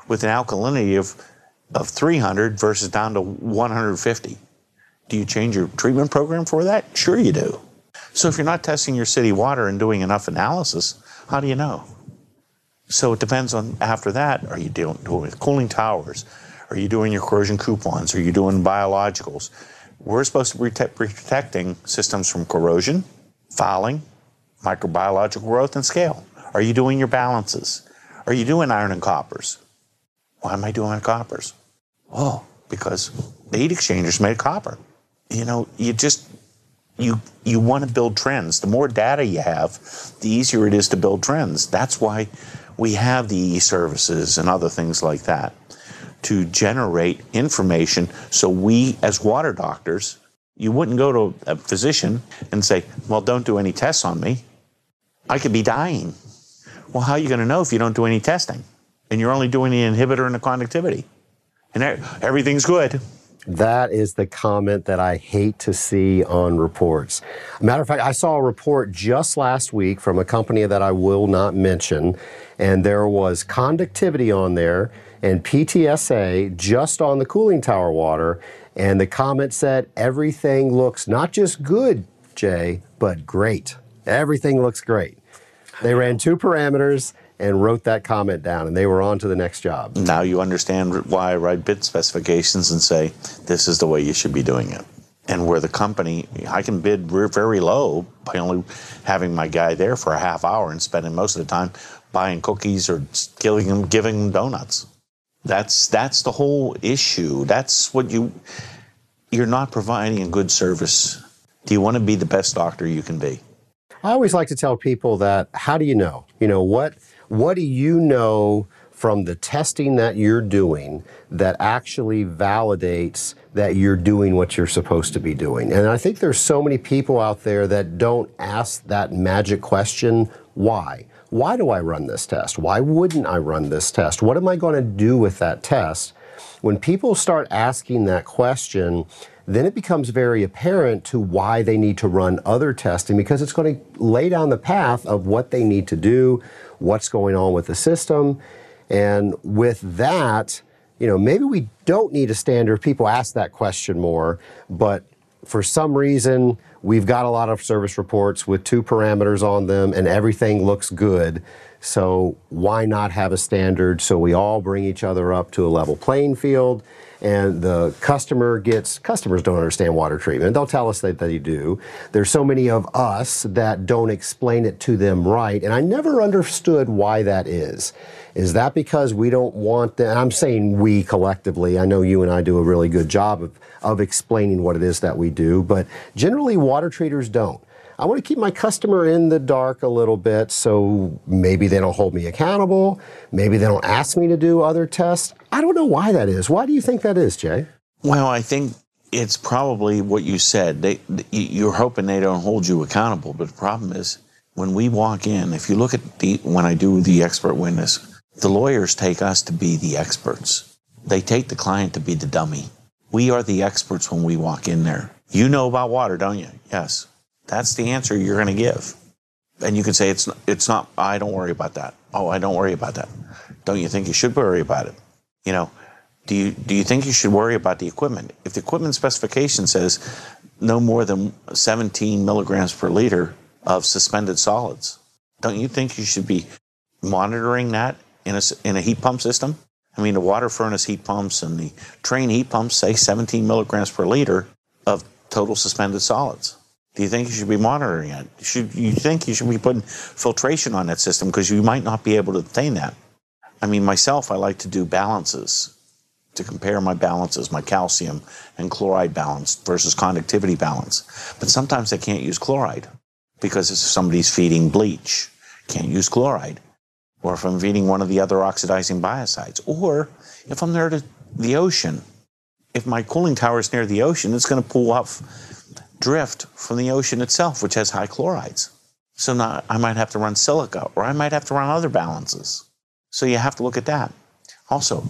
with an alkalinity of, of 300 versus down to 150. Do you change your treatment program for that? Sure you do. So if you're not testing your city water and doing enough analysis, how do you know? So it depends on after that. Are you dealing with cooling towers? Are you doing your corrosion coupons? Are you doing biologicals? We're supposed to be protecting systems from corrosion, fouling, microbiological growth, and scale. Are you doing your balances? Are you doing iron and coppers? Why am I doing coppers? Oh, because the heat exchangers made copper. You know, you just you you want to build trends. The more data you have, the easier it is to build trends. That's why we have the e-services and other things like that to generate information so we as water doctors you wouldn't go to a physician and say well don't do any tests on me. I could be dying. Well how are you going to know if you don't do any testing? And you're only doing the inhibitor and the conductivity. And everything's good that is the comment that I hate to see on reports. Matter of fact, I saw a report just last week from a company that I will not mention, and there was conductivity on there and PTSA just on the cooling tower water. And the comment said, everything looks not just good, Jay, but great. Everything looks great. They ran two parameters and wrote that comment down, and they were on to the next job. Now you understand why I write bid specifications and say, this is the way you should be doing it. And where the company, I can bid very low by only having my guy there for a half hour and spending most of the time buying cookies or giving giving donuts. That's, that's the whole issue. That's what you, you're not providing a good service. Do you want to be the best doctor you can be? I always like to tell people that how do you know? You know, what what do you know from the testing that you're doing that actually validates that you're doing what you're supposed to be doing? And I think there's so many people out there that don't ask that magic question, why? Why do I run this test? Why wouldn't I run this test? What am I going to do with that test? When people start asking that question, then it becomes very apparent to why they need to run other testing because it's going to lay down the path of what they need to do, what's going on with the system. And with that, you know, maybe we don't need a standard. If people ask that question more, but for some reason, we've got a lot of service reports with two parameters on them and everything looks good. So why not have a standard so we all bring each other up to a level playing field and the customer gets customers don't understand water treatment. They'll tell us that they do. There's so many of us that don't explain it to them right and i never understood why that is. Is that because we don't want the, i'm saying we collectively i know you and i do a really good job of, of explaining what it is that we do but generally water treaters don't I want to keep my customer in the dark a little bit so maybe they don't hold me accountable. Maybe they don't ask me to do other tests. I don't know why that is. Why do you think that is, Jay? Well, I think it's probably what you said. They, you're hoping they don't hold you accountable, but the problem is when we walk in, if you look at the when I do the expert witness, the lawyers take us to be the experts. They take the client to be the dummy. We are the experts when we walk in there. You know about water, don't you? Yes. That's the answer you're going to give. And you can say, it's, it's not, I don't worry about that. Oh, I don't worry about that. Don't you think you should worry about it? You know, Do you, do you think you should worry about the equipment? If the equipment specification says no more than 17 milligrams per liter of suspended solids, don't you think you should be monitoring that in a, in a heat pump system? I mean, the WaterFurnace heat pumps and the Trane heat pumps say 17 milligrams per liter of total suspended solids. Do you think you should be monitoring it? Should you think you should be putting filtration on that system because you might not be able to obtain that? I mean, myself, I like to do balances to compare my balances, my calcium and chloride balance versus conductivity balance. But sometimes I can't use chloride because if somebody's feeding bleach, can't use chloride. Or if I'm feeding one of the other oxidizing biocides. Or if I'm near the ocean, if my cooling tower is near the ocean, it's going to pull off drift from the ocean itself, which has high chlorides. So now I might have to run silica, or I might have to run other balances. So you have to look at that. Also,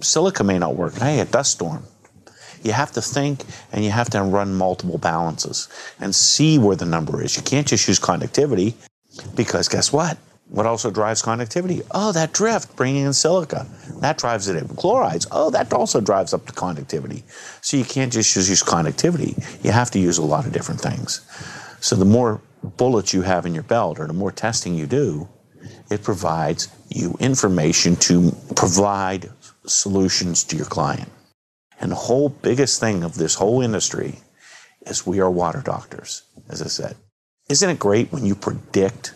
silica may not work. Hey, a dust storm. You have to think and you have to run multiple balances and see where the number is. You can't just use conductivity because guess what? What also drives conductivity? Oh, that drift bringing in silica. That drives it in. Chlorides. Oh, that also drives up the conductivity. So you can't just use conductivity. You have to use a lot of different things. So the more bullets you have in your belt or the more testing you do, it provides you information to provide solutions to your client. And the whole biggest thing of this whole industry is we are water doctors, as I said. Isn't it great when you predict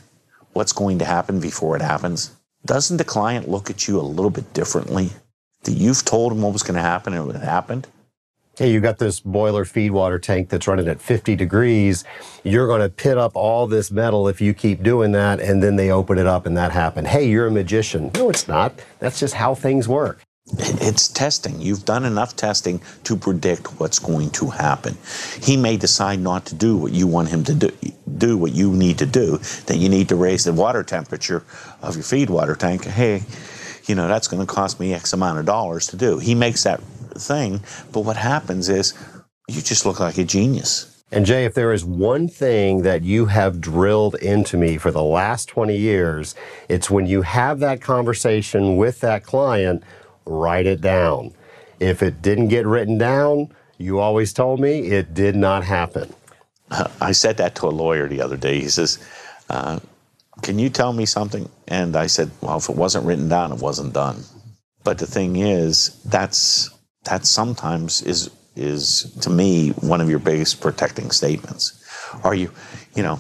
what's going to happen before it happens? Doesn't the client look at you a little bit differently? That you've told them what was going to happen and it happened? Hey, you got this boiler feed water tank that's running at 50 degrees. You're going to pit up all this metal if you keep doing that, and then they open it up and that happened. Hey, you're a magician. No, it's not. That's just how things work. It's testing. You've done enough testing to predict what's going to happen. He may decide not to do what you want him to do, do what you need to do. Then you need to raise the water temperature of your feed water tank. Hey, you know, that's going to cost me X amount of dollars to do. He makes that thing, but what happens is you just look like a genius. And Jay, if there is one thing that you have drilled into me for the last 20 years, it's when you have that conversation with that client write it down. If it didn't get written down, you always told me it did not happen. I said that to a lawyer the other day. He says, uh, Can you tell me something? And I said, Well, if it wasn't written down, it wasn't done. But the thing is, that's that sometimes is is to me one of your biggest protecting statements. Are you, you know,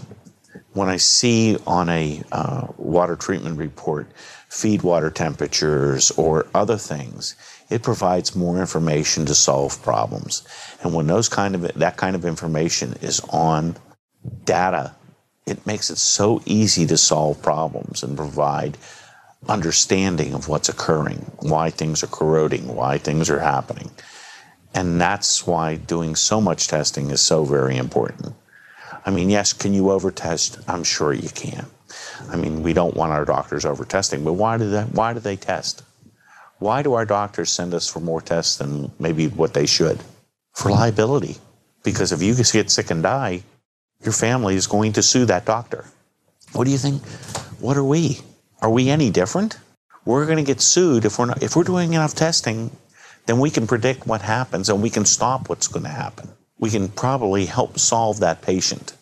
when I see on a uh, water treatment report feed water temperatures or other things, it provides more information to solve problems. And when those kind of that kind of information is on data, it makes it so easy to solve problems and provide understanding of what's occurring, why things are corroding, why things are happening. And that's why doing so much testing is so very important. I mean, yes, can you overtest? I'm sure you can. I mean, we don't want our doctors overtesting, but why do they, why do they test? Why do our doctors send us for more tests than maybe what they should? For liability. Because if you get sick and die, your family is going to sue that doctor. What do you think? What are we? Are we any different? We're going to get sued if we're not, if we're doing enough testing, then we can predict what happens and we can stop what's going to happen. We can probably help solve that patient.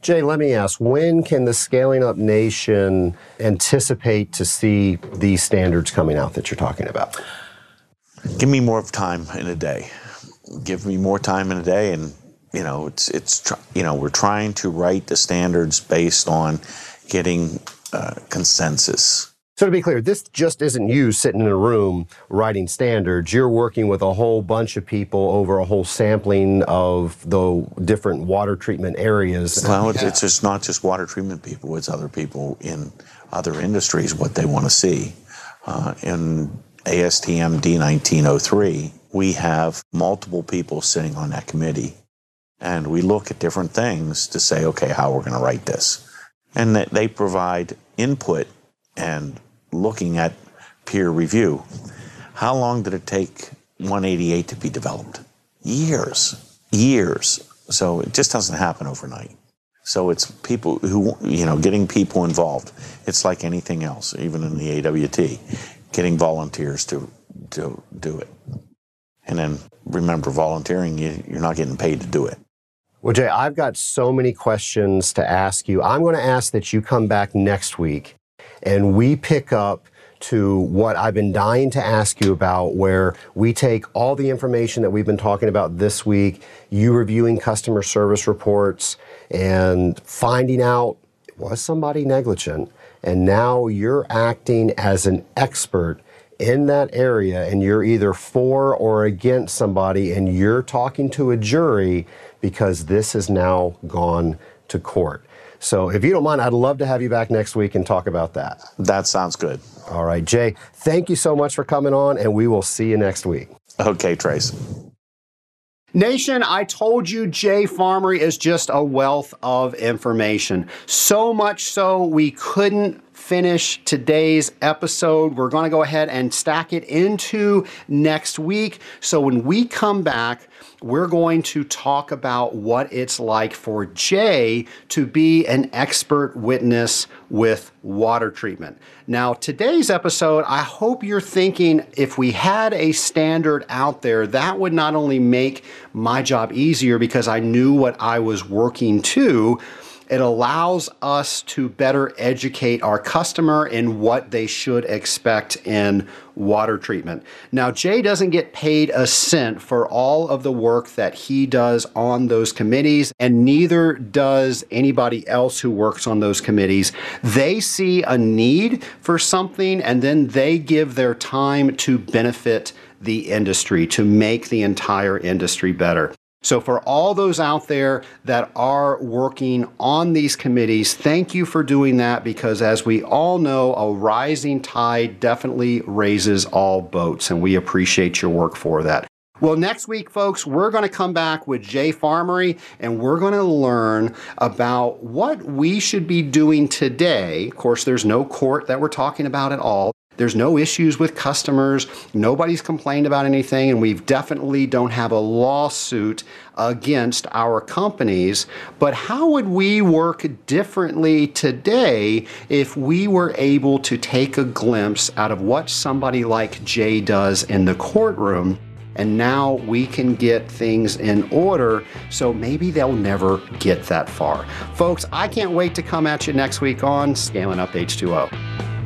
Jay, let me ask, when can the Scaling Up Nation anticipate to see these standards coming out that you're talking about? Give me more time in a day. Give me more time in a day and you know, it's it's you know, we're trying to write the standards based on getting uh, consensus so to be clear, this just isn't you sitting in a room writing standards. You're working with a whole bunch of people over a whole sampling of the different water treatment areas. Well, it's, it's just not just water treatment people. It's other people in other industries what they want to see. Uh, in ASTM D1903, we have multiple people sitting on that committee, and we look at different things to say, okay, how we're going to write this, and they provide input and looking at peer review. How long did it take 188 to be developed? Years, years. So it just doesn't happen overnight. So it's people who, you know, getting people involved. It's like anything else, even in the AWT, getting volunteers to do, do it. And then remember, volunteering, you, you're not getting paid to do it. Well, Jay, I've got so many questions to ask you. I'm going to ask that you come back next week and we pick up to what I've been dying to ask you about, where we take all the information that we've been talking about this week, you reviewing customer service reports and finding out was somebody negligent? And now you're acting as an expert in that area and you're either for or against somebody and you're talking to a jury because this has now gone to court. So if you don't mind, I'd love to have you back next week and talk about that. That sounds good. All right, Jay, thank you so much for coming on and we will see you next week. Okay, Trace. Nation, I told you Jay Farmerie is just a wealth of information. So much so we couldn't finish today's episode. We're going to go ahead and stack it into next week. So when we come back, we're going to talk about what it's like for Jay to be an expert witness with water treatment. Now, today's episode, I hope you're thinking if we had a standard out there, that would not only make my job easier because I knew what I was working to it allows us to better educate our customer in what they should expect in water treatment. Now, Jay doesn't get paid a cent for all of the work that he does on those committees, and neither does anybody else who works on those committees. They see a need for something and then they give their time to benefit the industry, to make the entire industry better. So, for all those out there that are working on these committees, thank you for doing that because, as we all know, a rising tide definitely raises all boats, and we appreciate your work for that. Well, next week, folks, we're going to come back with Jay Farmerie and we're going to learn about what we should be doing today. Of course, there's no court that we're talking about at all. There's no issues with customers. Nobody's complained about anything, and we definitely don't have a lawsuit against our companies. But how would we work differently today if we were able to take a glimpse out of what somebody like Jay does in the courtroom? and now we can get things in order so maybe they'll never get that far. Folks, I can't wait to come at you next week on Scaling Up H2O.